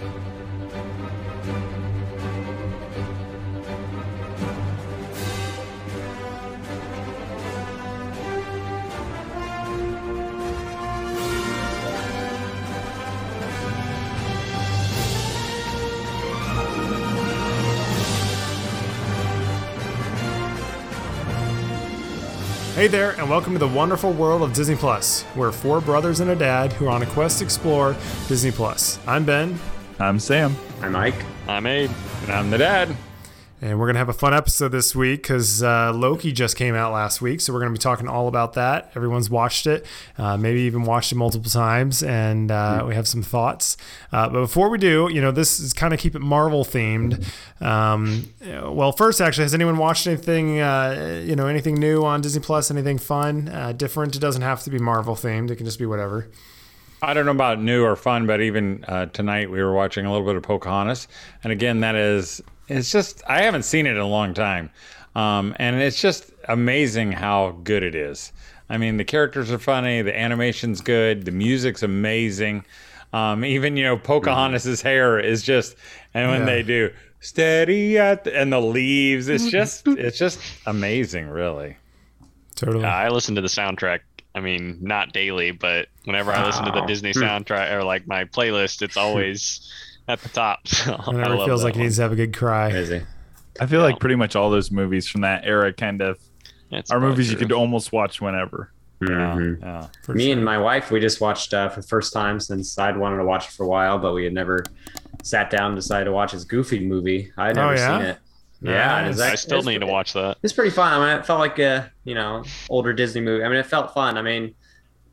Hey there, and welcome to the wonderful world of Disney Plus. We're four brothers and a dad who are on a quest to explore Disney Plus. I'm Ben, I'm Sam. I'm Mike. I'm Abe. And I'm the dad. and we're gonna have a fun episode this week because uh, Loki just came out last week, so we're gonna be talking all about that. Everyone's watched it, uh, maybe even watched it multiple times, and uh, we have some thoughts. Uh, but before we do, you know, this is kind of keep it Marvel themed. Um, well, first, actually, has anyone watched anything? Uh, you know, anything new on Disney Plus? Anything fun, uh, different? It doesn't have to be Marvel themed. It can just be whatever. I don't know about new or fun, but even uh, tonight we were watching a little bit of Pocahontas, and again, that is it's just I haven't seen it in a long time, um, and it's just amazing how good it is. I mean, the characters are funny, the animation's good, the music's amazing. Um, even you know Pocahontas's hair is just, and when Yeah. they do steady at the, and the leaves, it's just it's just amazing, really. Totally. I listen to the soundtrack. I mean, not daily, but whenever I listen to the Disney soundtrack or like my playlist, it's always at the top. So I Whenever it feels that like he one. needs to have a good cry. Crazy. I feel Yeah. like pretty much all those movies from that era kind of It's are probably movies you could almost watch whenever. Mhm. Yeah. for Me sure. and my wife, we just watched uh, for the first time since I'd wanted to watch it for a while, but we had never sat down and decided to watch his Goofy movie. I'd never Oh, yeah? seen it. Yeah, Nice. it's I still need to watch that. It's pretty fun. I mean, it felt like a you know older Disney movie. I mean, it felt fun. I mean,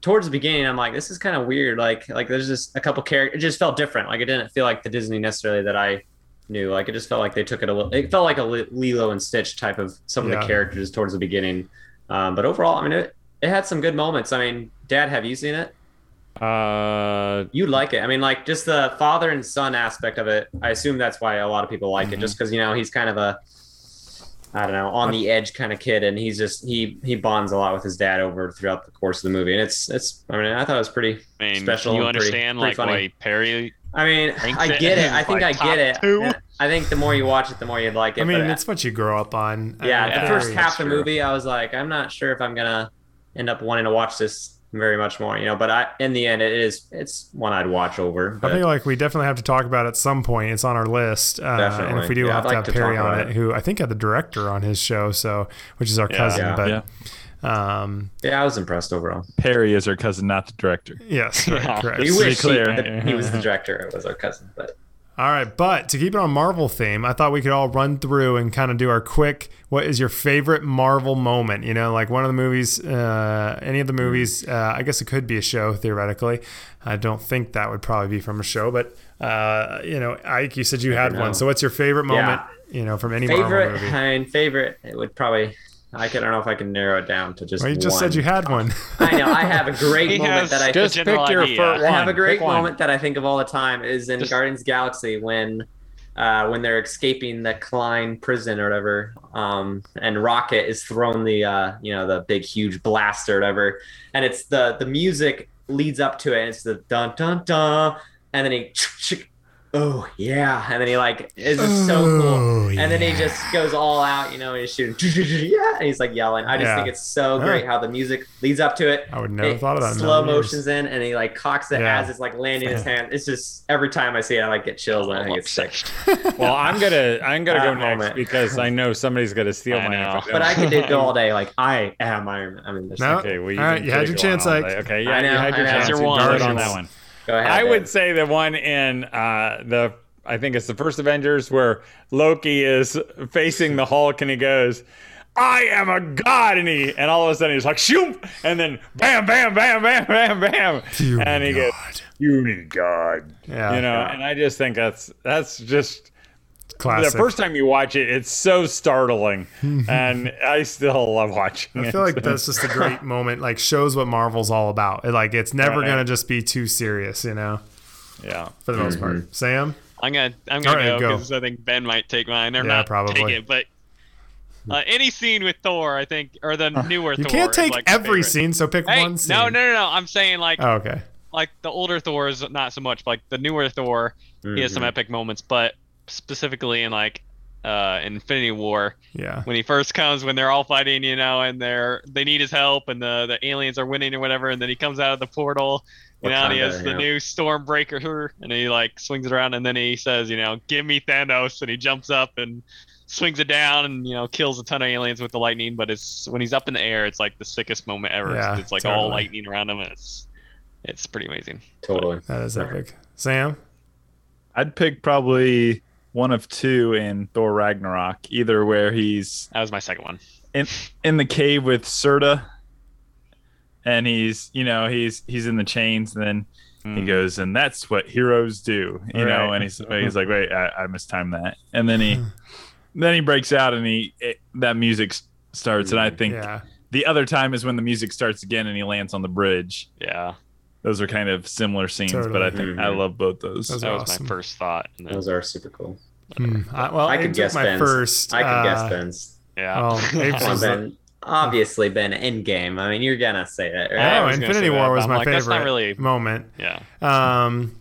towards the beginning, I'm like, this is kind of weird. Like, like there's just a couple characters. It just felt different. Like, it didn't feel like the Disney necessarily that I knew. Like, it just felt like they took it a little. It felt like a Lilo and Stitch type of some of Yeah. the characters towards the beginning. Um, but overall, I mean, it it had some good moments. I mean, Dad, have you seen it? Uh, You like it. I mean, like just the father and son aspect of it. I assume that's why a lot of people like it, Mhm. just because you know he's kind of a, I don't know, on the edge kind of kid, and he's just he he bonds a lot with his dad over throughout the course of the movie, and it's it's. I mean, I thought it was pretty. I mean, Special you and pretty- understand pretty like funny. why Perry? I mean, I get it. I think I get it. two. I think the more you watch it, the more you'd like it. I mean, but, it's what you grow up on. yeah, I- the first half of the movie, I was like, I'm not sure if I'm gonna end up wanting to watch this very much more, you know. But I, in the end, it is it's one I'd watch over. I think like we definitely have to talk about it at some point. It's on our list, uh, and Definitely. if we do, we'll have I'd to have to Perry talk on about it, who I think had the director on his show, so which is our Yeah. cousin. Yeah. But yeah. um, yeah, I was impressed overall. Perry is our cousin, not the director. yes, right, Yeah. correct. We Just wish clear. He, that he was the director. It was our cousin, but All right, but to keep it on Marvel theme, I thought we could all run through and kind of do our quick. What is your favorite Marvel moment? You know, like one of the movies, uh, any of the movies. Uh, I guess it could be a show theoretically. I don't think that would probably be from a show, but uh, you know, Ike, you said you had one. So what's your favorite moment? You know, from any Marvel favorite. movie? I mean, favorite. It would probably. I, don't know if I can narrow it down to just. Well, you just one. said you had one. I know. I have a great He moment that I. just Just pick your idea. first I have a great Pick one. moment that I think of all the time is in Just- Guardians of the Galaxy when. Uh, when they're escaping the Klein prison or whatever, um, and Rocket is throwing the uh, you know the big huge blast or whatever, and it's the the music leads up to it, and it's the dun dun dun, and then he oh yeah, and then he like is just so oh, cool. Oh, And then he just goes all out, you know, and he's shooting, yeah, and he's like yelling. I just Yeah. think it's so Yeah. great how the music leads up to it. I would never It- thought of that. Slow million years. motions in, and he like cocks it Yeah. as it's like landing his hand. It's just every time I see it, I like get chills and I think it's sick. Well, I'm gonna I'm gonna That go next because I know somebody's gonna steal I my. know. But I could do- go all day. Like I am Iron Man. I mean, there's No. Okay, well, you All right, you had your chance, all Ike. day. Okay, I yeah, know, you had I your know. chance. That's your You one. voted on that one. Go ahead. I Dave. would say the one in uh, the I think it's the first Avengers where Loki is facing the Hulk and he goes, "I am a god," and he and all of a sudden he's like, "Shoot!" and then bam, bam, bam, bam, bam, bam, You and he goes, God. "You need God," Yeah, you know. Yeah. And I just think that's that's just classic. the first time you watch it, it's so startling, and I still love watching it. I it. feel like that's just a great moment. Like shows what Marvel's all about. It, like it's never Right. gonna just be too serious, you know, yeah. for the most part. Sam, I'm gonna I'm gonna right, go go. because I think Ben might take mine or Yeah, not probably. take it, but. Uh, any scene with Thor, I think, or the newer you Thor. can't is, take like every favorite. scene, so pick Hey, one scene. no, no, no, no. I'm saying like, Oh, okay. like the older Thor is not so much. But, like the newer Thor, he has some Mhm. epic moments. But specifically in like uh, Infinity War, Yeah. when he first comes, when they're all fighting, you know, and they're they need his help, and the the aliens are winning or whatever, and then he comes out of the portal, you know, and he Wakanda, has the yeah. new Stormbreaker, and he like swings it around, and then he says, you know, give me Thanos, and he jumps up and swings it down, and you know, kills a ton of aliens with the lightning. But it's when he's up in the air, it's like the sickest moment ever. Yeah, it's like all lightning around him, and it's it's pretty amazing. Totally. That is Right. epic. Sam? I'd pick probably one of two in Thor Ragnarok, either where he's That was my second one. in in the cave with Surtur, and he's you know he's he's in the chains, and then he Mm. goes, and that's what heroes do, you know, Right. and he's he's like, wait, I, I mistimed that, and then he then he breaks out, and he it, that music starts, and I think Yeah. the other time is when the music starts again, and he lands on the bridge. Yeah, Those are kind of similar scenes, but I think I Mhm. love both those. Those that was awesome. my first thought. And then, Those are super cool. Hmm. I, well, I it could guess my Ben's. first. I could uh, guess Ben's. yeah. well, Apes Come on, was the- Ben. Obviously, Ben. Endgame. I mean, you're gonna say it, Oh, right? I Infinity say War but was I'm my like, favorite not really- moment. yeah. Um,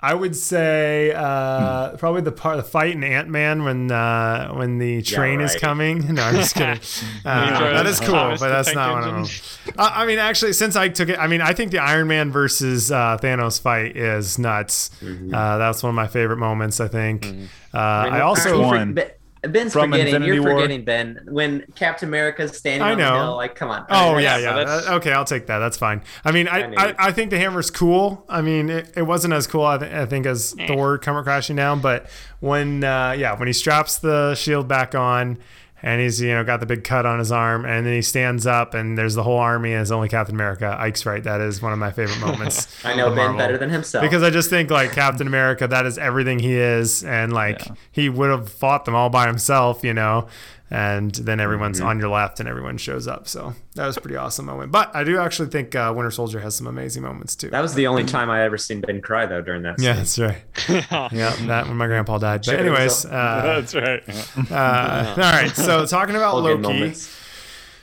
I would say uh, probably the part the fight in Ant Man when uh, when the train is right. coming. No, I'm just kidding. Uh, that is cool, Thomas but that's not one of them. engine. Uh, I mean, actually, since I took it, I mean, I think the Iron Man versus uh, Thanos fight is nuts. Mhm. Uh, that's one of my favorite moments. I think. Mhm. Uh, I, also actually, One. Ben- Ben's From forgetting. Infinity you're War. forgetting Ben when Captain America's standing I on the know. hill. Like, come on. Oh mean, yeah, that's- yeah. that's- That- okay, I'll take that. That's fine. I mean, I, I I. I think the hammer's cool. I mean, it, it wasn't as cool, I, th- I think, as Eh. Thor coming crashing down. But when, uh, yeah, when he straps the shield back on, and he's you know got the big cut on his arm, and then he stands up, and there's the whole army, and it's only Captain America. Ike's right. That is one of my favorite moments. I know Ben better than himself. Because I just think like Captain America, that is everything he is, and like Yeah. he would have fought them all by himself, you know. And then everyone's Mm-hmm. on your left, and everyone shows up. So that was a pretty awesome moment. But I do actually think uh, Winter Soldier has some amazing moments too. that was the only time I ever seen Ben cry though during that. yeah, that's right. Yeah, that when my grandpa died. But anyways, uh, That's right. uh, all right. So talking about Loki, moments.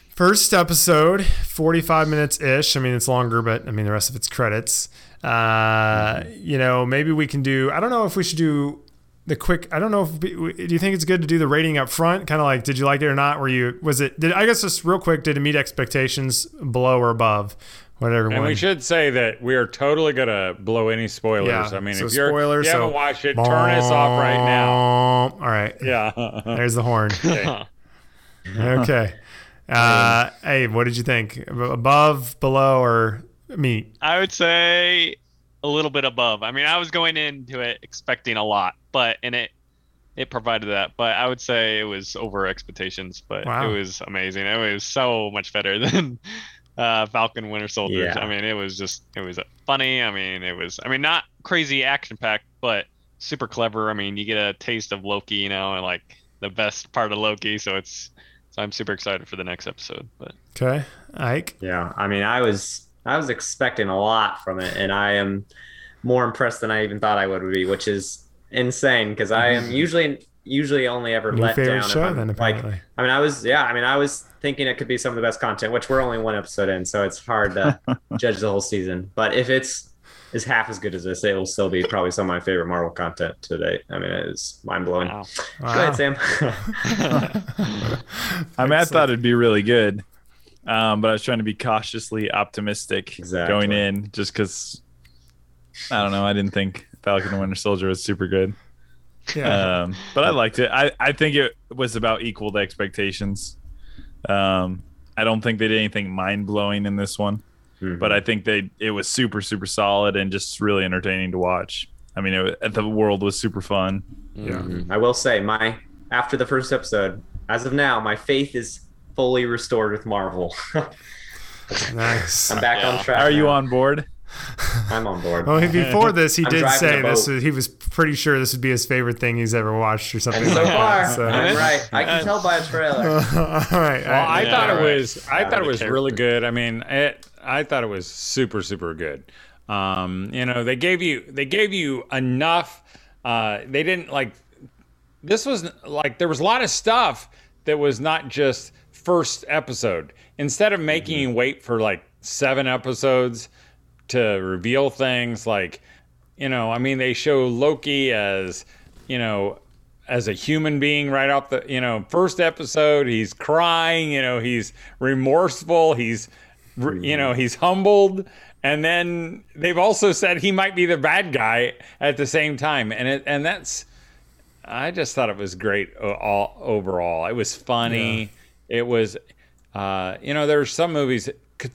First episode, 45 minutes ish. I mean, it's longer, but I mean, the rest of it's credits. Uh, you know, maybe we can do, I don't know if we should do the quick, I don't know if, we, do you think it's good to do the rating up front? Kind of like, did you like it or not? Were you, was it, did, I guess just real quick, did it meet expectations below or above? whatever. And we should say that we are totally gonna blow any spoilers. Yeah, I mean, so if you're spoilers, if you haven't so- watched it, turn us off right now. All right. Yeah. There's the horn. Okay. Okay. Uh, hey, what did you think? Above, below, or meet? I would say a little bit above. I mean, I was going into it expecting a lot, but and it it provided that. But I would say it was over expectations. But Wow. it was amazing. It was so much better than uh, Falcon Winter Soldier. Yeah. I mean, it was just it was funny. I mean, it was. I mean, not crazy action packed, but super clever. I mean, you get a taste of Loki, you know, and like the best part of Loki. So it's. So I'm super excited for the next episode. But Okay. Ike. Yeah, I mean, I was I was expecting a lot from it, and I am more impressed than I even thought I would be, which is insane because I am mm-hmm. usually usually only ever New let down. if show, I'm, then, like. I mean, I was yeah, I mean, I was thinking it could be some of the best content, which we're only one episode in, so it's hard to judge the whole season. But if it's is half as good as this, it will still be probably some of my favorite Marvel content to date. I mean, it is mind blowing. wow. Go ahead, Sam. I mean, I thought it'd be really good, um, but I was trying to be cautiously optimistic Exactly. going in, just because I don't know. I didn't think Falcon and Winter Soldier was super good, Yeah. um, but I liked it. I, I think it was about equal to expectations. Um, I don't think they did anything mind blowing in this one, Mhm. but I think they it was super super solid and just really entertaining to watch. I mean, it, the world was super fun. Mhm. I will say, my after the first episode, as of now, my faith is fully restored with Marvel. nice. I'm back Yeah. on track. Are you on board? I'm on board. Well, before this, he I'm did say this. boat. Was, he was pretty sure this would be his favorite thing he's ever watched, or something. and so like far, that. So- I'm right. I can tell by a trailer. all right. Well, right. I Yeah, thought it right. was. I Yeah, thought it the was really good. I mean, it. I thought it was super, super good. Um, you know, they gave you. They gave you enough. Uh, they didn't like. This was like there was a lot of stuff that was not just first episode. Instead of making mm-hmm. you wait for like seven episodes to reveal things like, you know, I mean, they show Loki as, you know, as a human being right off the, you know, first episode. He's crying, you know, he's remorseful, he's, you know, mm-hmm. he's humbled. And then they've also said he might be the bad guy at the same time, and it and that's I just thought it was great all overall. It was funny. It was, uh, you know, there's some movies.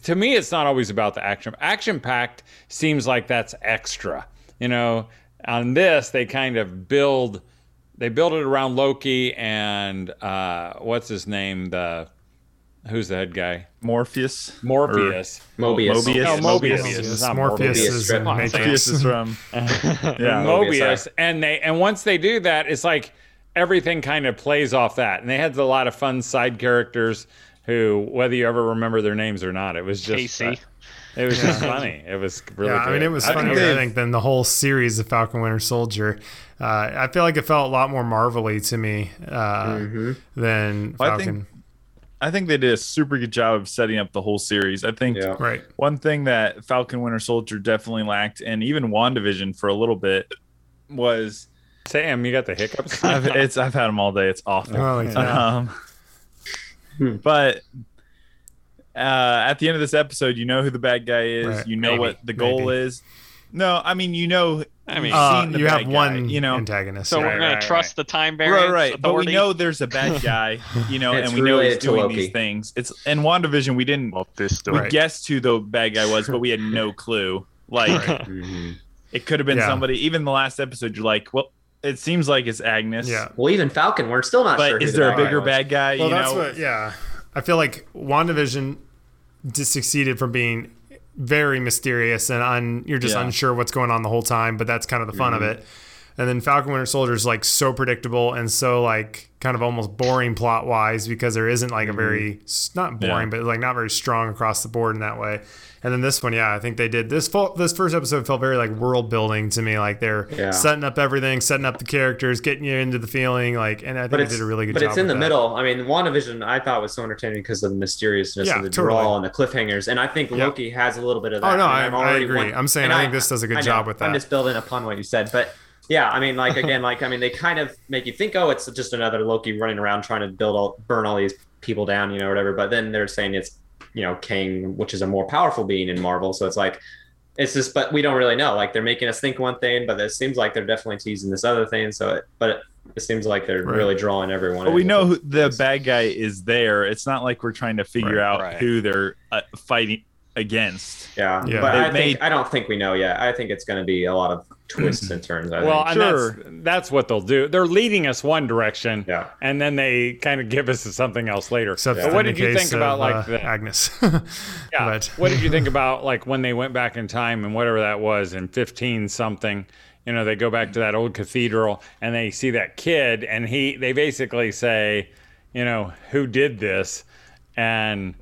To me, it's not always about the action. Action packed seems like that's extra. You know, on this they kind of build, they build it around Loki and uh, what's his name? The who's the head guy? Morpheus. Morpheus. Mobius. Mobius. No, Mobius. Mobius. It's not Morpheus Morbius is strip. in Come on, Matrix. Morpheus is from. yeah. Mobius, Mobius, and they and once they do that, it's like everything kind of plays off that. And they had a lot of fun side characters who, whether you ever remember their names or not, it was just Casey. uh, it was just funny. It was really. Yeah, I mean, it was I think I think, than the whole series of Falcon Winter Soldier. Uh, I feel like it felt a lot more Marvel-y to me uh, Mm-hmm. than Well, I think- I think they did a super good job of setting up the whole series. I think Yeah. right. one thing that Falcon Winter Soldier definitely lacked, and even WandaVision for a little bit, was Sam, you got the hiccups. I've, it's I've had them all day. It's awful. Oh, yeah. Um, Hmm. but uh, at the end of this episode, you know who the bad guy is. Right. You know Maybe. what the goal Maybe. is. No, I mean you know. I mean, you've Uh, the you bad have guy, one you know. antagonist. so right? we're gonna right, trust right. the time variance Right, right. But we know there's a bad guy, you know, and we know he's doing Loki. these things. It's in WandaVision we didn't Well, this we Right. guessed who the bad guy was, but we had no clue. Like Mhm. it could have been Yeah. somebody. Even the last episode, you're like, well, it seems like it's Agnes. Yeah. Well, even Falcon, we're still not sure. But who is the there a bigger was. bad guy? Well, you that's know, what. Yeah, I feel like WandaVision just succeeded from being very mysterious and un, you're just Yeah. unsure what's going on the whole time. But that's kind of the fun Mm-hmm. of it. And then Falcon Winter Soldier is like so predictable and so like kind of almost boring plot wise because there isn't like a very not boring Mm-hmm. Yeah. but like not very strong across the board in that way. And then this one, yeah, I think they did this. Full, this first episode felt very like world building to me. Like they're Yeah. setting up everything, setting up the characters, getting you into the feeling. Like, and I think But they did a really good job. but job. it's in the that. middle. I mean, WandaVision I thought was so entertaining because of the mysteriousness Yeah, and the totally. draw and the cliffhangers, and I think. Loki has a little bit of that. Oh no, I, I've I agree. I'm saying I think this does a good job with that. I'm just building upon what you said, but yeah, I mean, like again, like I mean, they kind of make you think, oh, it's just another Loki running around trying to build all, burn all these people down, you know, whatever. But then they're saying it's, you know, King, which is a more powerful being in Marvel. So it's like, it's just, but we don't really know. Like they're making us think one thing, but it seems like they're definitely teasing this other thing. So, it, but it, it seems like they're Right. really drawing everyone. But we know who the bad guy is there. It's not like we're trying to figure Right, out right. who they're uh, fighting against. Yeah, Yeah. but It I made- think I don't think we know yet. I think it's going to be a lot of twists and turns. I Well, think. and Sure. that's that's what they'll do. They're leading us one direction, Yeah. and then they kind of give us something else later. Except But in what did you case think about like uh, the Agnes? Yeah. But what did you think about like when they went back in time and whatever that was in 15 something? You know, they go back to that old cathedral and they see that kid and he they basically say, you know, who did this? And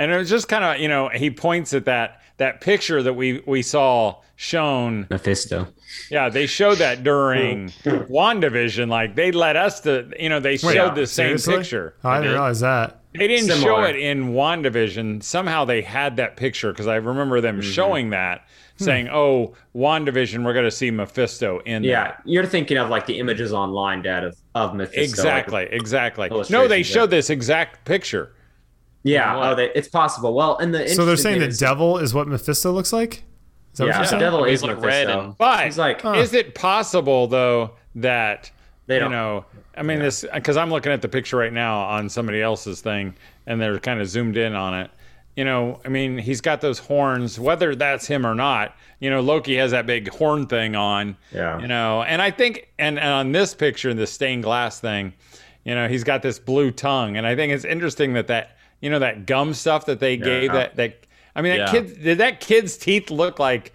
and it was just kind of, you know, he points at that that picture that we we saw shown. Mephisto. Yeah, they showed that during WandaVision like they let us to, you know, they showed yeah, the same seriously? picture. Oh, I didn't did. realize that. They didn't show it in WandaVision. Somehow they had that picture because I remember them Mm-hmm. showing that, saying, "Oh, WandaVision, we're going to see Mephisto in Yeah, that." you're thinking of like the images online, Dad, of of Mephisto. like- Exactly, exactly. No, they showed this exact picture. Yeah. What? Oh, they, it's possible. Well, and the So they're saying thing the is- devil is what Mephisto looks like? Is that what Yeah, the saying? devil He's is like Mephisto. red and- But He's like, Huh. is it possible though that They don't- know? I mean, this because I'm looking at the picture right now on somebody else's thing, and they're kind of zoomed in on it. You know, I mean, he's got those horns. Whether that's him or not, you know, Loki has that big horn thing on. Yeah. You know, and I think, and, and on this picture, the stained glass thing, you know, he's got this blue tongue, and I think it's interesting that that you know that gum stuff that they gave that that. I mean, that Yeah. kid did that kid's teeth look like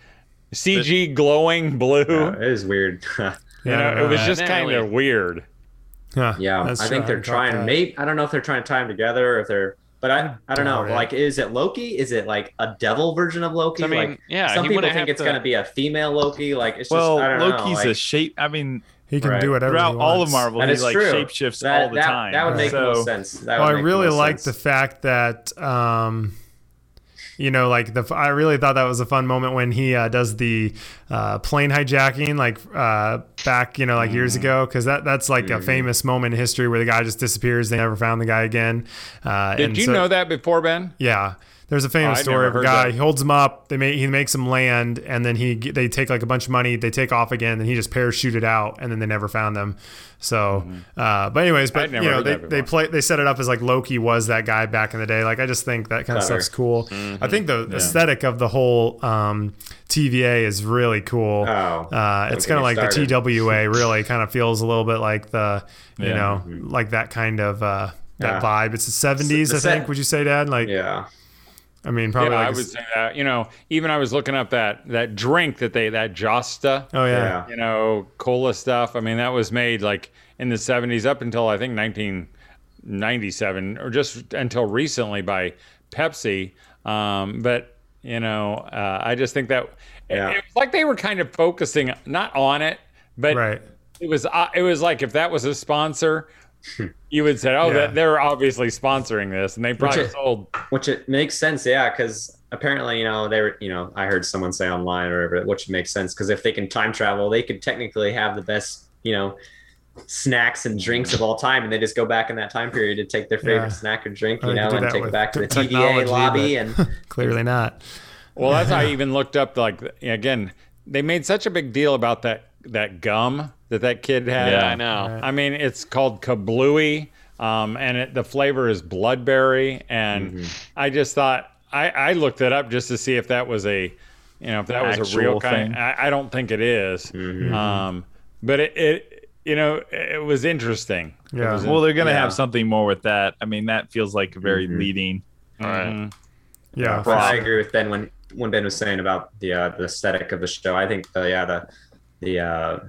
CG glowing blue? Yeah, it is weird. You Yeah, I know, it was just kind of weird. Huh, yeah, that's I true. think they're hadn't trying. that. Maybe I don't know if they're trying to tie them together or if they're. But I, I don't know. doubt it. Like, is it Loki? Is it like a devil version of Loki? I mean, like, yeah, some people think it's to- going to be a female Loki. Like, it's Well, just I don't know. Loki's like, a shape. I mean, He can Right. do whatever throughout he all of wants. Marvel, That he like true. shapeshifts that, all the that, time. That would make the so, most sense. That Well, would I make the really like the fact that um, you know, like the I really thought that was a fun moment when he uh, does the uh, plane hijacking, like uh, back, you know, like years ago, because that that's like a famous moment in history where the guy just disappears. They never found the guy again. Uh, Did and you so- know that before, Ben? Yeah. There's a famous Oh, story of a guy. that. He holds him up. They make he makes him land, and then he they take like a bunch of money. They take off again, and he just parachuted out, and then they never found them. So, uh, but anyways, but you know they, they play they set it up as like Loki was that guy back in the day. Like I just think that kind of stuff's cool. Mm-hmm. I think the aesthetic of the whole um, TVA is really cool. Oh, uh, it's kind of like me the TWA. Really, kind of feels a little bit like the you Yeah. know like that kind of uh, that Yeah. vibe. It's the 70s, the I set- think. Would you say, Dad? Like, yeah. I mean, probably yeah, like I a would s- say that. You know, even I was looking up that that drink that they that Josta. Oh yeah. Yeah. you know, cola stuff. I mean, that was made like in the 70s up until I think 1997 or just until recently by Pepsi. Um, but, you know, uh, I just think that Yeah. it, was like they were kind of focusing not on it, but Right. it was uh, it was like if that was a sponsor, you would say, "Oh, Yeah. they're obviously sponsoring this," and they probably it- sold. Which it makes sense, yeah, because apparently, you know, they were, you know, I heard someone say online or whatever, which makes sense because if they can time travel, they could technically have the best, you know, snacks and drinks of all time, and they just go back in that time period to take their favorite Yeah. snack or drink, you they know, and take it back to the te- TVA lobby, and Clearly not. Well, that's how I even looked up. Like again, they made such a big deal about that that gum that that kid had. Yeah. I know. I mean, it's called Kablooie, um, and it, the flavor is bloodberry. And Mm-hmm. I just thought I, I looked it up just to see if that was a, you know, if that was a Actual real kind. thing. I, I don't think it is. Mm-hmm. Um, but it, it, you know, it was interesting. Yeah. was Well, they're gonna Yeah. have something more with that. I mean, that feels like very Mhm. leading. Right. Mhm. Yeah. But I agree with Ben when when Ben was saying about the uh, the aesthetic of the show. I think the yeah the the uh,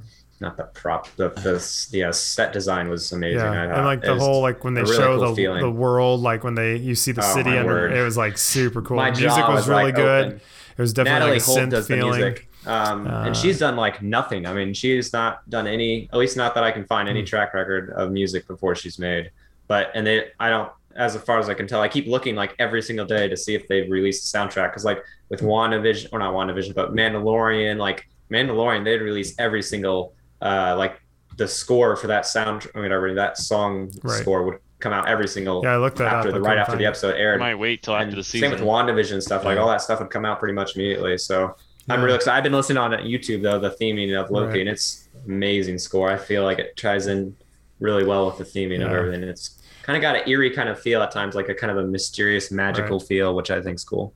not the prop the the, the uh, set design was amazing. Yeah, and like the whole like when they really show cool the the world, like when they you see the Oh, city, and it was like super cool. My The music was, was, really like, good. open. It was definitely Natalie like a Holt synth feeling. um, Uh, and she's done like nothing. I mean, she's not done any, at least not that I can find Hmm. any track record of music before she's made. But and they, I don't, as far as I can tell, I keep looking like every single day to see if they've released a soundtrack. Because like with WandaVision, or not WandaVision, but Mandalorian, like Mandalorian, they'd release every single uh like the score for that sound, I mean, whatever that song Right. score would come out every single Yeah, I looked that after up. the right after the episode episode I might wait till after And the same with WandaVision stuff. Like Yeah. all that stuff would come out pretty much immediately. So I'm Yeah. really excited. I've been listening on YouTube though, the theming of Loki, Right. and it's amazing score. I feel like it ties in really well with the theming of everything. It's kind of got an eerie kind of feel at times, like a kind of a mysterious, magical feel, which I think's cool.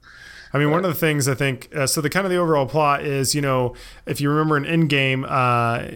I mean, one of the things I think, uh, so the kind of the overall plot is, you know, if you remember in Endgame, uh,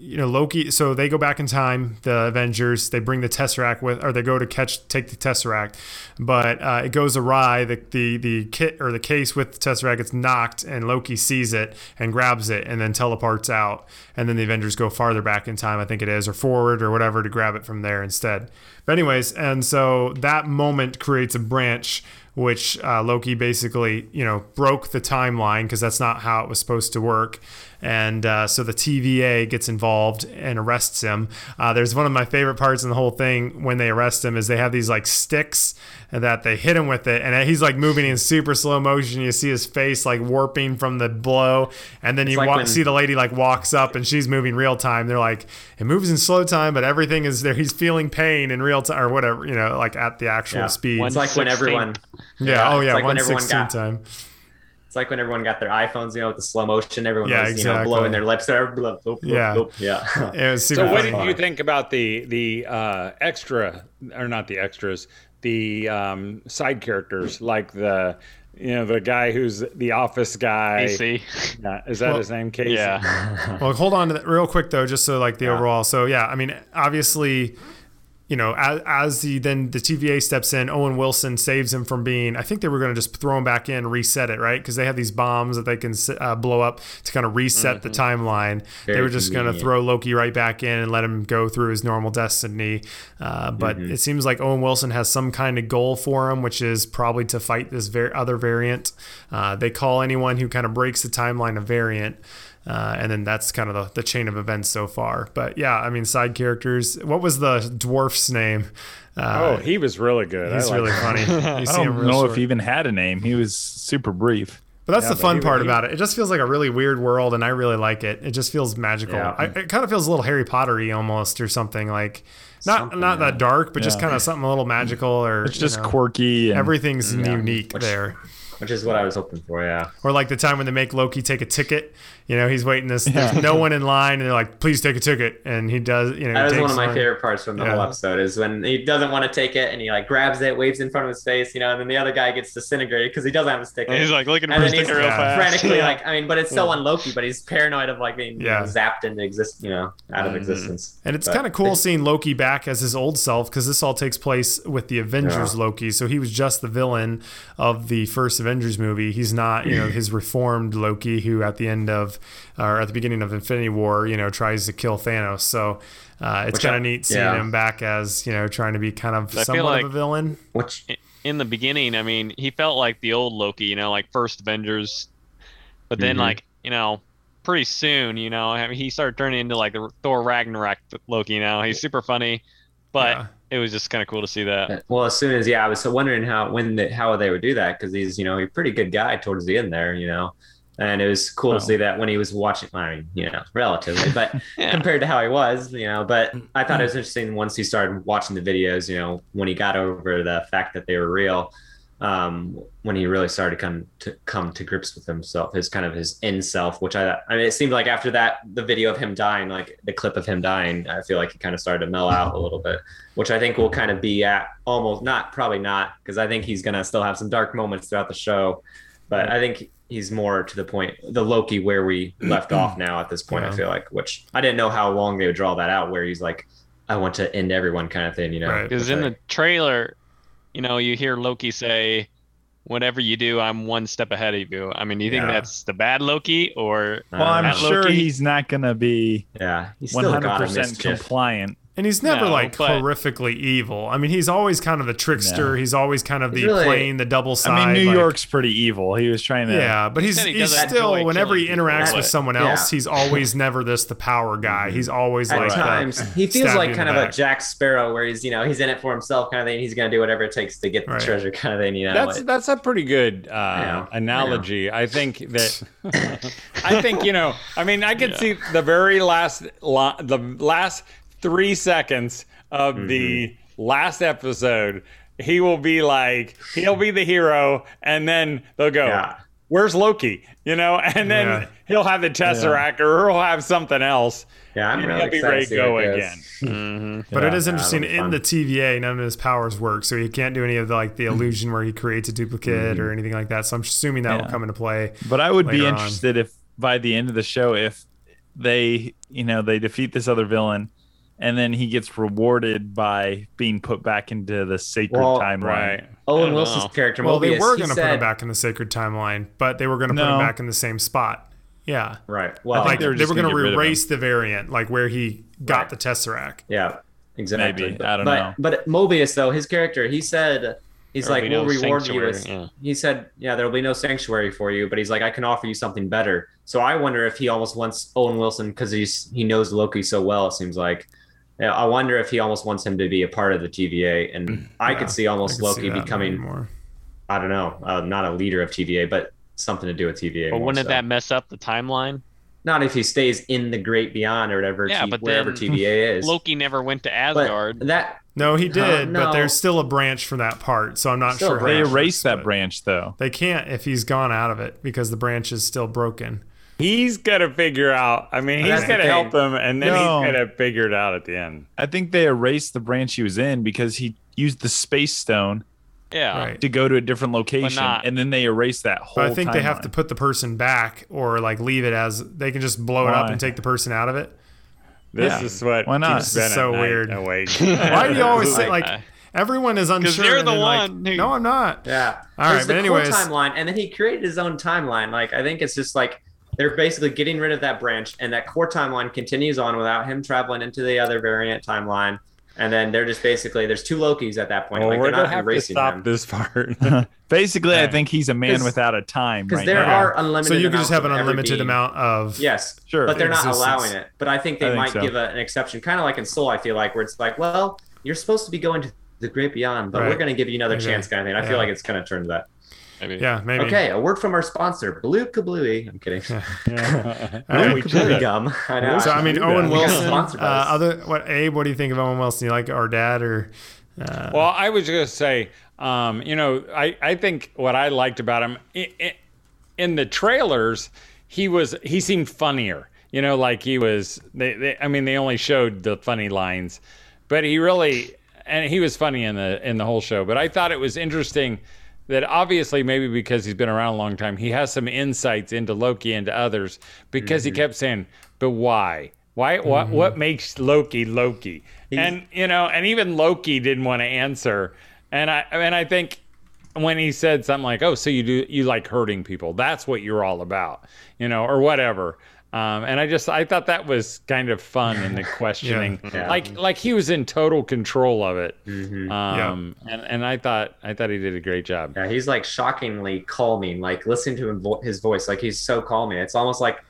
you know, Loki, so they go back in time, the Avengers, they bring the Tesseract with, or they go to catch, take the Tesseract, but uh, it goes awry. The, the, the kit or the case with the Tesseract gets knocked and Loki sees it and grabs it and then teleports out. And then the Avengers go farther back in time, I think it is, or forward or whatever to grab it from there instead. But, anyways, and so that moment creates a branch which uh, Loki basically, you know, broke the timeline because that's not how it was supposed to work. And uh, so the TVA gets involved and arrests him. Uh, there's one of my favorite parts in the whole thing when they arrest him is they have these like sticks that they hit him with it, and he's like moving in super slow motion. You see his face like warping from the blow, and then you like wa- when- see the lady like walks up and she's moving real time. They're like it moves in slow time, but everything is there. He's feeling pain in real time or whatever, you know, like at the actual Yeah. speed. One It's like when everyone, Yeah. Yeah, Oh yeah. like One when got- time. It's like when everyone got their iPhones, you know, with the slow motion, everyone Yeah, was, you know, blowing their lips there. Bloop, bloop, bloop, Yeah. bloop. Yeah. It was super So, what funny. did you think about the the uh, extra, or not the extras, the um, side characters like the, you know, the guy who's the office guy? AC. Yeah, is that Well, his name? Casey. Yeah. Well, hold on to that real quick though, just so like the overall. So yeah, I mean, obviously, you know, as, as the then the TVA steps in, Owen Wilson saves him from being. I think they were going to just throw him back in, reset it, right? Because they have these bombs that they can uh, blow up to kind of reset the timeline. they were just going to throw Loki right back in and let him go through his normal destiny. Uh, but Mm-hmm. it seems like Owen Wilson has some kind of goal for him, which is probably to fight this ver- other variant. Uh, they call anyone who kind of breaks the timeline a variant. Uh, and then that's kind of the, the chain of events so far. But yeah, I mean, side characters. What was the dwarf's name? oh, Uh, he was really good. he's I really him. funny. You I see him don't real know short. if he even had a name. He was super brief. But that's Yeah, the but fun he- part he- about it. It just feels like a really weird world, and I really like it. It just feels magical. Yeah. I, it kind of feels a little Harry Pottery almost, or something like not Something, not that dark, but just kind of something a little magical, or It's you just know, quirky. And, Everything's Yeah. unique Which- there. which is what I was hoping for. Yeah. Or like the time when they make Loki take a ticket. You know, he's waiting this. Yeah. There's no one in line, and they're like, "Please take a ticket," and he does. You know, That was one of my one. favorite parts from the Yeah. whole episode is when he doesn't want to take it and he like grabs it, waves in front of his face, you know, and then the other guy gets disintegrated because he doesn't have a sticker. And he's like looking for and a then he's sticker real yeah, fast. frantically Yeah. like I mean, but it's so on Loki, but he's paranoid of like being Yeah. zapped into exist, you know, out of Mhm. existence. And it's kind of cool seeing Loki back as his old self because this all takes place with the Avengers Yeah. Loki. So he was just the villain of the first Avengers movie. He's not, you know, his reformed Loki who at the end of or at the beginning of Infinity War, you know, tries to kill Thanos. So uh, it's kind of neat seeing yeah. him back as, you know, trying to be kind of I somewhat like- of a villain. Which in the beginning, I mean, he felt like the old Loki, you know, like first Avengers, but then Mhm. like you know, pretty soon, you know, I mean, he started turning into like the Thor Ragnarok Loki. You know, he's super funny, but Yeah. it was just kind of cool to see that. well, as soon as yeah, I was wondering how when the, how they would do that because he's you know a pretty good guy towards the end there, you know, and it was cool Oh. to see that when he was watching. I mean, you know, relatively, but Yeah. compared to how he was, you know. But I thought it was interesting once he started watching the videos, you know, when he got over the fact that they were real, um, when he really started to come to come to grips with himself, his kind of his in self, which I, I mean, it seemed like after that, the video of him dying, like the clip of him dying, I feel like he kind of started to mellow out a little bit, which I think will kind of be at almost not, probably not, because I think he's gonna still have some dark moments throughout the show, but I think he's more to the point, the Loki where we left off now at this point. I feel like, which I didn't know how long they would draw that out, where he's like, I want to end everyone kind of thing, you know? Because which in the trailer, you know, you hear Loki say, "Whatever you do, I'm one step ahead of you." I mean, do you think that's the bad Loki or? Well, I'm sure Loki? he's not going to be yeah, he's still got a 100% compliant. And he's never No, like but- horrifically evil. I mean, he's always kind of the trickster. No. He's always kind of the really- playing the double side. I mean, New like- York's pretty evil. He was trying to. Yeah, but he's he he's still enjoy whenever he killing people, interacts but- with someone Yeah. else, he's always never this the power guy. He's always At like the- he feels like kind the of a. Jack Sparrow, where he's you know he's in it for himself kind of thing. He's gonna do whatever it takes to get the Right. treasure kind of thing. You know, That's Like- that's a pretty good uh, know, I know. analogy. I, think that I think you know. I mean, I could Yeah. see the very last lo- the last three seconds of the Mm-hmm. last episode. He will be like he'll be the hero, and then they'll go. Yeah. Where's Loki? You know, and then Yeah. he'll have the Tesseract, or he'll have something else, yeah, I'm and really he'll be excited ready to to see go again. goes. Mhm. But it Yeah, is interesting. that'll In the TVA, none of his powers work, so he can't do any of the like the illusion where he creates a duplicate Mm-hmm. or anything like that. So I'm assuming that will come into play. But I would be later on. interested if by the end of the show, if they, you know, they defeat this other villain, and then he gets rewarded by being put back into the sacred Well, timeline. Right. Owen Wilson's know. character, Well, they were going to put him back in the sacred timeline, but they were going to put him back in the same spot. Yeah, Right. Well, like they were they were going gonna to get rid of him. erase the variant, like where he got Right. the tesseract. yeah, exactly. Maybe. But, I don't but, know. But Mobius, though, his character, he said, he's There'll like, we'll no reward you with. yeah. He said, yeah, there will be no sanctuary for you, but he's like, I can offer you something better. So I wonder if he almost wants Owen Wilson because he's he knows Loki so well. It seems like. Yeah, I wonder if he almost wants him to be a part of the TVA, and I Yeah, could see almost could Loki that maybe becoming, more. I don't know, uh, not a leader of TVA, but something to do with TVA. But more wouldn't so. that mess up the timeline? Not if he stays in the Great Beyond or whatever, Yeah, T- but wherever then TVA is. Loki never went to but Asgard. that No, he did, but no. there's still a branch from that part, so I'm not Still sure. how They branch. that erased that branch though. They can't if he's gone out of it because the branch is still broken. He's got to figure out. I mean, he's That's the got to help them, and then No. he's got to figure it out at the end. I think they erased the branch he was in because he used the space stone yeah. Right. to go to a different location, not- and then they erased that whole. But I think they have to put the person back or like leave it as they can just blow it up and take the person out of it. This Yeah. is what Why not? keeps This is Ben at so night weird. awake. Why do you always say Like, like everyone is unsure? you're the then, like, one who- no, I'm not. Yeah. All right, There's but the anyways- core timeline, and then he created his own timeline. Like I think it's just like they're basically getting rid of that branch, and that core timeline continues on without him traveling into the other variant timeline. and then they're just basically there's two Lokis at that point. Well, like we're they're gonna not have to stop them this part. Basically, I think he's a man without a time because right there now. are unlimited. So you can just have an unlimited being. amount of Yes, Sure. but they're not allowing it. But I think they I think might so. give a, an exception, kind of like in Soul. I feel like where it's like, well, you're supposed to be going to the great beyond, but we're going to give you another Okay. chance, kind of thing. I Yeah. feel like it's kind of turned that. Maybe. Yeah, maybe. Okay, a word from our sponsor, Blue Kablooie. I'm kidding. All Blue right. we Kablooie gum. I know. So I mean, Owen that. Wilson. Uh, other what? Abe, what do you think of Owen Wilson? You like our dad or? Uh, Well, I was going to say, um, you know, I, I think what I liked about him i i in the trailers, he was he seemed funnier. You know, like he was. They, they, I mean, they only showed the funny lines, but he really and he was funny in the in the whole show. But I thought it was interesting that obviously maybe because he's been around a long time, he has some insights into Loki and to others because he mm-hmm. kept saying, "But why? Why? What? Mm-hmm. What makes Loki Loki?" and you know, and even Loki didn't want to answer. And I and I think when he said something like, "Oh, so you do you like hurting people? That's what you're all about," you know, or whatever. Um, and I just I thought that was kind of fun in the questioning, Yeah. like like he was in total control of it. Mhm. Um, and and I thought I thought he did a great job. Yeah, he's like shockingly calming. Like listening to him vo- his voice, like he's so calming. It's almost like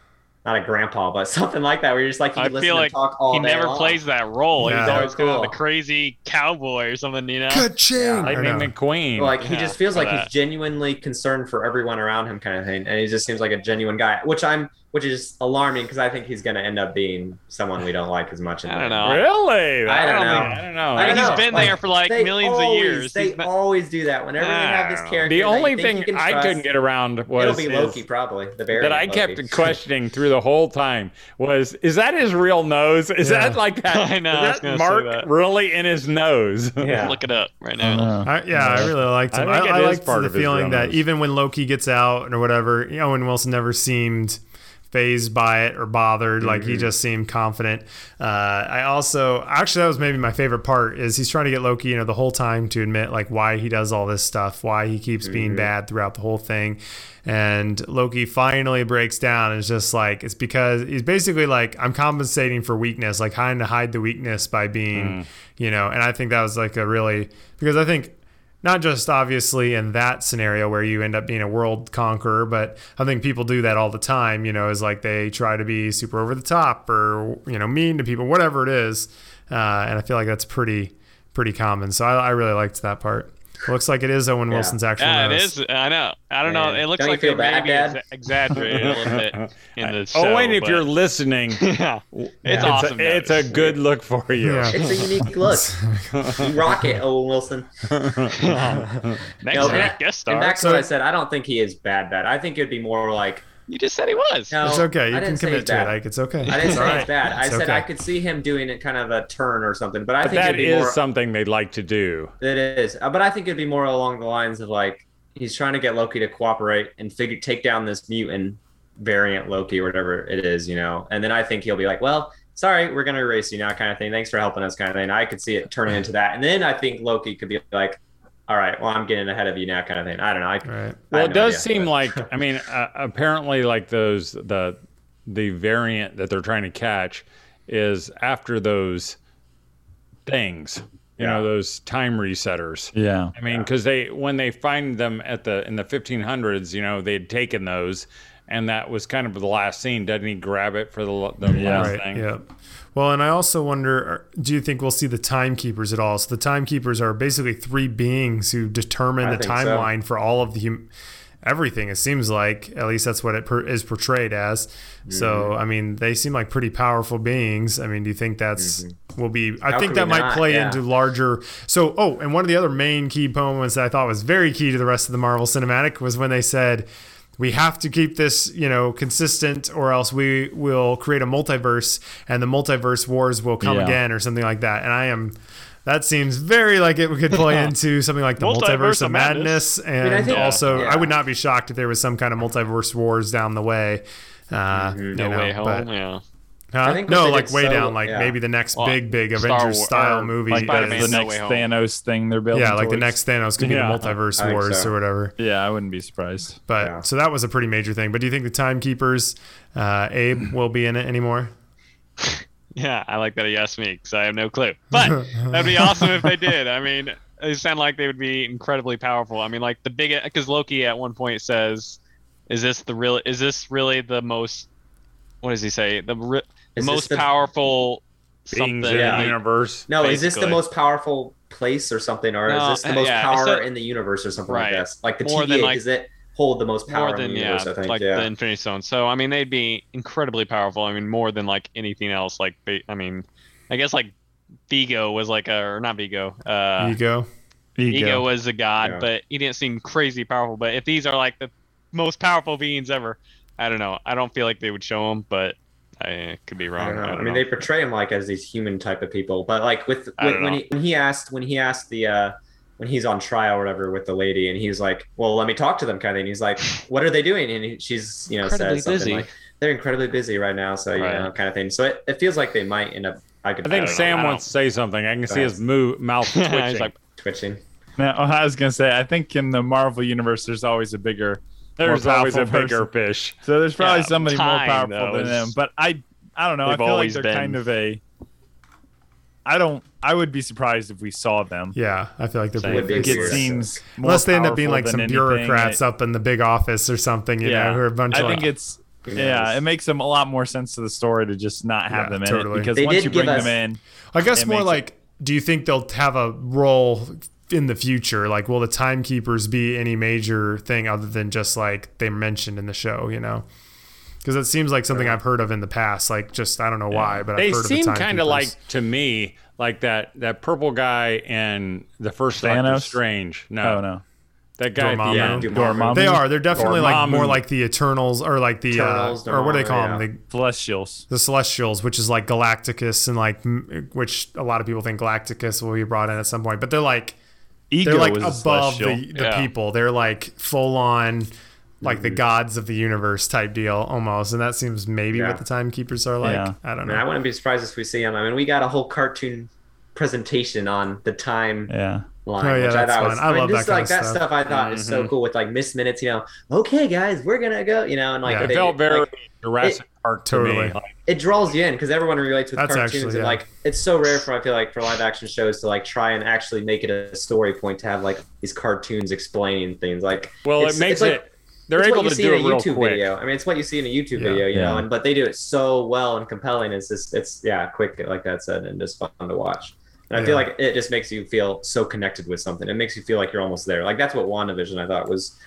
not a grandpa, but something like that, where you're just like you I listen feel like talk all he never long. plays that role. Yeah. He's always So kind of cool. the crazy cowboy or something, you know? Ka-ching! I Lightning know. McQueen. Like he just feels for like he's genuinely concerned for everyone around him, kind of thing, and he just seems like a genuine guy, which I'm, which is alarming because I think he's going to end up being someone we don't like as much. in I don't end. know. really? I don't think- know. I don't know. I don't He's know. been Like, there for like millions always, of years. They been- always do that whenever they have this I don't know. character. The only thing you can I couldn't get around was It'll be is- Loki, probably the bear. that I kept questioning through the whole time was is that his real nose? Is Yeah. that like that? I know, Is that gonna mark that. really in his nose? Yeah. Look it up right now. know. I, yeah, I really liked him. I, think it I, is liked the feeling that even when Loki gets out or whatever, Owen Wilson never seemed phased by it or bothered. Like Mm-hmm. he just seemed confident. Uh, I also actually that was maybe my favorite part is he's trying to get Loki, you know, the whole time to admit like why he does all this stuff, why he keeps Mm-hmm. being bad throughout the whole thing. And Loki finally breaks down and is just like it's because he's basically like I'm compensating for weakness, like trying to hide the weakness by being, Mm. you know. And I think that was like a really because I think not just obviously in that scenario where you end up being a world conqueror, but I think people do that all the time, you know, is like they try to be super over the top or, you know, mean to people, whatever it is. Uh, and I feel like that's pretty, pretty common. So I, I really liked that part. Looks like it is Owen Yeah. Wilson's actual Yeah, it nose. is. I know. I don't know. It looks Don't like feel they bad, maybe Dad? ex- exaggerated a little bit in the oh, show. Oh, and if but- you're listening, yeah, it's it's, awesome. a, it's a good look for you. Yeah. It's a unique look. you rock it, Owen Wilson. Next No, week, and- guest And back to So- what I said, I don't think he is bad. Bad. I think it'd be more like You just said he was. no. It's okay. You didn't can say commit he's to it. bad. Like it's okay. I didn't It's say all it's right. bad. I It's said I could see him doing it kind of a turn or something. But I But think that it'd be is more. something they'd like to do. It is, Uh, but I think it'd be more along the lines of like he's trying to get Loki to cooperate and figure take down this mutant variant Loki or whatever it is, you know. And then I think he'll be like, "Well, sorry, we're gonna erase you now," kind of thing. Thanks for helping us, kind of thing. I could see it turning into that, and then I think Loki could be like, "All right, well, I'm getting ahead of you now," kind of thing. I don't know. I, Right. I Well, have it no does idea, seem but- like I mean, uh, apparently, like those the the variant that they're trying to catch is after those things. You know, those time resetters. Yeah. I mean, because they when they find them at the in the 1500s, you know, they'd taken those, and that was kind of the last scene. Doesn't he grab it for the the Yeah. last Right. thing? Yeah. Well, and I also wonder do you think we'll see the timekeepers at all? So the timekeepers are basically three beings who determine I the think so. timeline for all of the hum- everything. It seems like at least that's what it per- is portrayed as. So Mm-hmm. I mean, they seem like pretty powerful beings. I mean, do you think that's will be? I Mm-hmm. How think that might not? play Yeah. into larger. So oh, and one of the other main key moments that I thought was very key to the rest of the Marvel Cinematic was when they said we have to keep this, you know, consistent, or else we will create a multiverse, and the multiverse wars will come Yeah. again, or something like that. And I am. That seems very like it could play into something like the multiverse, of madness, and I think- also Yeah. I would not be shocked if there was some kind of multiverse wars down the way. Uh, you no know, way home. but- yeah. Huh? I think no, like way so- down, like yeah. maybe the next Well, big, big Star Avengers War- style movie. Like Spider-Man the is- No next Thanos thing they're building. yeah, like the next Thanos could Yeah. be the multiverse I think wars so. or whatever. Yeah, I wouldn't be surprised. But Yeah. so that was a pretty major thing. But do you think the timekeepers, uh, Abe, will be in it anymore? Yeah, I like that he asked me because I have no clue. But that'd be awesome if they did. I mean, they sound like they would be incredibly powerful. I mean, like the big because Loki at one point says, "Is this the real? Is this really the most? What does he say? The re- Is most the- powerful Beings something? in Yeah. the universe. No, is this the most powerful place or something, or No, is this the most yeah, power a- in the universe or something Right. like this? Like the More TVA, than, like- does it hold the most power more than in the yeah, universe? I think. like yeah. the Infinity Stone. So I mean, they'd be incredibly powerful. I mean, more than like anything else. Like, I mean, I guess like Vigo was like a or not Vigo. Uh, Ego. Ego. Ego was a god, Yeah. but he didn't seem crazy powerful. But if these are like the most powerful beings ever, I don't know. I don't feel like they would show them, but I could be I wrong. don't know. I, don't mean, know. they portray him like as these human type of people, but like with, with when he when he asked when he asked the uh when he's on trial or whatever with the lady, and he's like, "Well, let me talk to them," kind of thing. He's like, "What are they doing?" And he, she's you know Incredibly says something busy. like, "They're incredibly busy right now," so you Right. know, kind of thing. So it, it feels like they might end up. I could I think don't know. Sam wants to say something. I can see his ahead. moo- mouth He's twitching. like, twitching. Now, I was gonna say, I think in the Marvel universe, there's always a bigger. There's more always a powerful bigger fish. So there's probably Yeah, somebody more powerful though, than them. But I, I don't know. I They've feel like always they're been. kind of a. I don't. I would be surprised if we saw them. Yeah, I feel like they're Same. pretty Would big. it seems more Unless they end up being like some bureaucrats It- up in the big office or something, you Yeah. know, who are a bunch I of think like, it's yeah. It makes them a lot more sense to the story to just not have Yeah, them in totally. it because They once you bring us- them in, I guess more makes it- like, do you think they'll have a role in the future? Like, will the timekeepers be any major thing other than just like they mentioned in the show? You know, because it seems like something I've heard of in the past. Like, just I don't know why, but They I've heard seem of the kind of like to me like that that purple guy in the first Doctor Thanos? Strange. No, oh no, that guy at the Dormammu. end. Dormammu. They are. They're definitely like more like the Eternals or like the uh, Eternals, or what do they call Dormammu, them? The Celestials. the Celestials, which is like Galacticus and like which a lot of people think Galacticus will be brought in at some point, but they're like Ego they're like is above the, the Yeah. people. They're like full on like the gods of the universe type deal almost, and that seems maybe Yeah. what the timekeepers are like. Yeah. I I don't mean, know. I wouldn't be surprised if we see them. I mean, we got a whole cartoon presentation on the time Yeah. line, Oh, yeah, which I that's thought was. fun. I mean, love just that like that stuff. stuff. I thought is so Mhm. cool with like Miss Minutes. You know, okay, guys, we're gonna go. You know, and like Yeah. It they- felt very like, Jurassic Park to Totally. me. Like, it draws you in because everyone relates with That's cartoons actually, and like it's so rare for I feel like for live action shows to like try and actually make it a story point to have like these cartoons explaining things like well, it makes it's like- it. They're it's able what you to see do in it a real YouTube quick. video. I mean, it's what you see in a YouTube Yeah. video, you Yeah. know, and but they do it so well and compelling. It's just it's yeah, quick like that said, and just fun to watch. And I feel like it just makes you feel so connected with something. It makes you feel like you're almost there. Like that's what WandaVision I thought was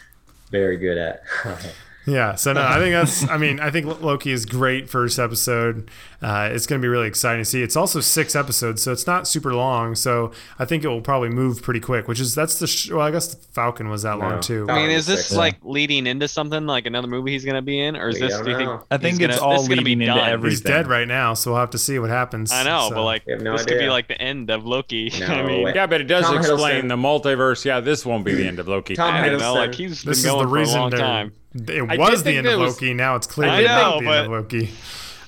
very good at. Yeah, so no, I think that's. I mean, I think Loki is great first episode. Uh, it's going to be really exciting to see. It's also six episodes, so it's not super long. So I think it will probably move pretty quick. Which is that's the. Sh- well, I guess the Falcon was that long too. I mean, is this sick. like leading into something like another movie he's gonna be in, or is We this? don't Do you think? I think it's gonna- all this gonna be leading into done. everything. He's dead right now, so we'll have to see what happens. I know, So- but like no this could be like the end of Loki. No I mean, way. Yeah, but it does Tom explain Hiddleston. the multiverse. Yeah, this won't be the end of Loki. Tom I don't know. Hiddleston. Like he's been this is going the for a reason long time. It I was the end of that was- Loki. Now it's clearly I know, not the end of but- Loki.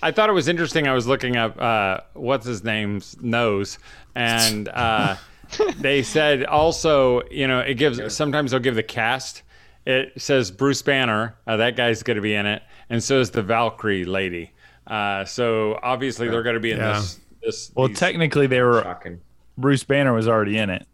I thought it was interesting. I was looking up uh, what's his name's nose, and uh, they said also, you know, it gives sometimes they'll give the cast. It says Bruce Banner, uh, that guy's going to be in it, and so is the Valkyrie lady. Uh, so obviously they're going to be in Yeah. this. This Well, technically, they were. Shocking. Bruce Banner was already in it.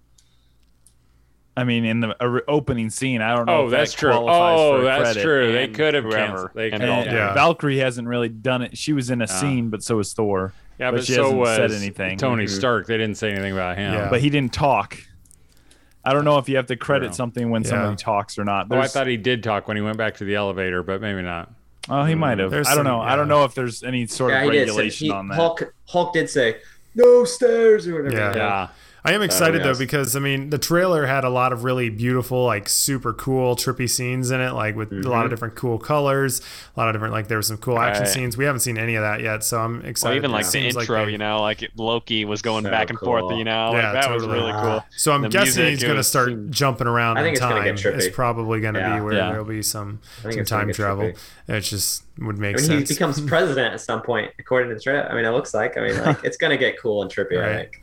I mean, in the uh, opening scene, I don't know. Oh, if that's that true. Oh, that's credit. true. They could have whoever. canceled. They And could And. Yeah. Valkyrie hasn't really done it. She was in a scene, but so was Thor. Yeah, but but, she so hasn't was said anything. Tony Mhm. Stark. They didn't say anything about him. Yeah. But he didn't talk. I don't know if you have to credit something when Yeah. somebody talks or not. Oh, I thought he did talk when he went back to the elevator, but maybe not. oh, he might have. There's I don't some- know. I don't know if there's any sort Yeah, of he did. say- regulation he- on that. Hulk Hulk did say no stairs or whatever. Yeah. you. Yeah. I am oh, excited though yes. because I mean the trailer had a lot of really beautiful, like super cool, trippy scenes in it, like with a lot of mm-hmm. different cool colors, a lot of different like there were some cool action Right. scenes. We haven't seen any of that yet, so I'm excited. Well, even like the seems intro, they- you know, like Loki was going So back and cool. forth, you know, like Yeah, that was really cool. So I'm the guessing music, he's going to start seemed- jumping around I in think it's gonna time. get trippy. It's probably going to Yeah. be where Yeah. there'll be some some time travel. It just would make I mean, sense. he becomes president at some point, according to the trailer. I mean, it looks like. I mean, like it's gonna get cool and trippy. I Right. think.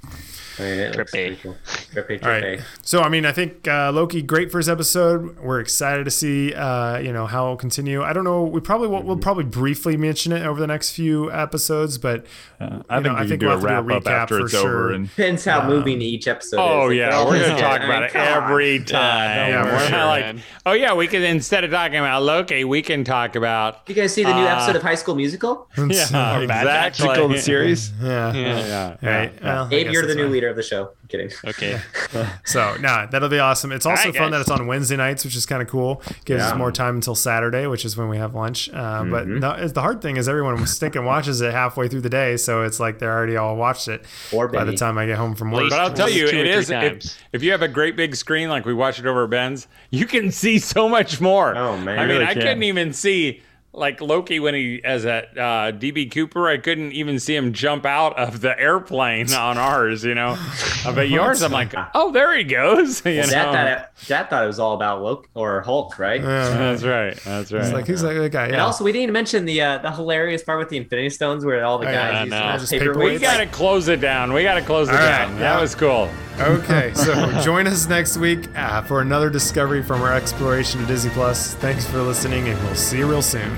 I mean, it looks Trippy. pretty cool. Trippy, All trippy. right. So, I mean, I think uh, Loki, great first episode. We're excited to see, uh, you know, how it'll continue. I don't know. We probably will, we'll probably briefly mention it over the next few episodes, but Uh, I think know, we I can think do we'll a have to do a recap after for it's sure. over. And Depends how moving each episode Oh is. yeah, we're gonna talk about it every time. Yeah, we're sure, like, oh yeah, we can instead of talking about Loki, we can talk about you guys see the new Uh, episode of High School Musical? yeah, Bad exactly. Tactical, the series. yeah. Yeah. Yeah, Right. Well, Abe, you're the new fine. Leader of the show. I'm kidding. Okay. So, nah, that'll be awesome. It's also right, fun guys. that it's on Wednesday nights, which is kind of cool. Gives us more time until Saturday, which is when we have lunch. Uh, But Mm-hmm. no, it's, the hard thing is everyone stinking watches it halfway through the day, so it's like they're already all watched it Or by the time I get home from work. But I'll tell you, or it three is if, if you have a great big screen like we watched it over at Ben's, you can see so much more. Oh, man. I mean, really I can. couldn't even see like Loki when he as at uh, DB Cooper. I couldn't even see him jump out of the airplane on ours. You know, but yours, I'm like, oh, there he goes. You know, Dad thought, it, Dad thought it was all about Loki or Hulk, right? Yeah. that's right. That's right. It's like who's that that guy? And also, we didn't mention the uh, the hilarious part with the Infinity Stones, where all the Oh, yeah, guys I use know. them as Just paperweights. paperweights. we got to close it down. We got to close it All right, down. yeah. That was cool. Okay, so join us next week uh, for another discovery from our exploration of Disney Plus. Thanks for listening, and we'll see you real soon.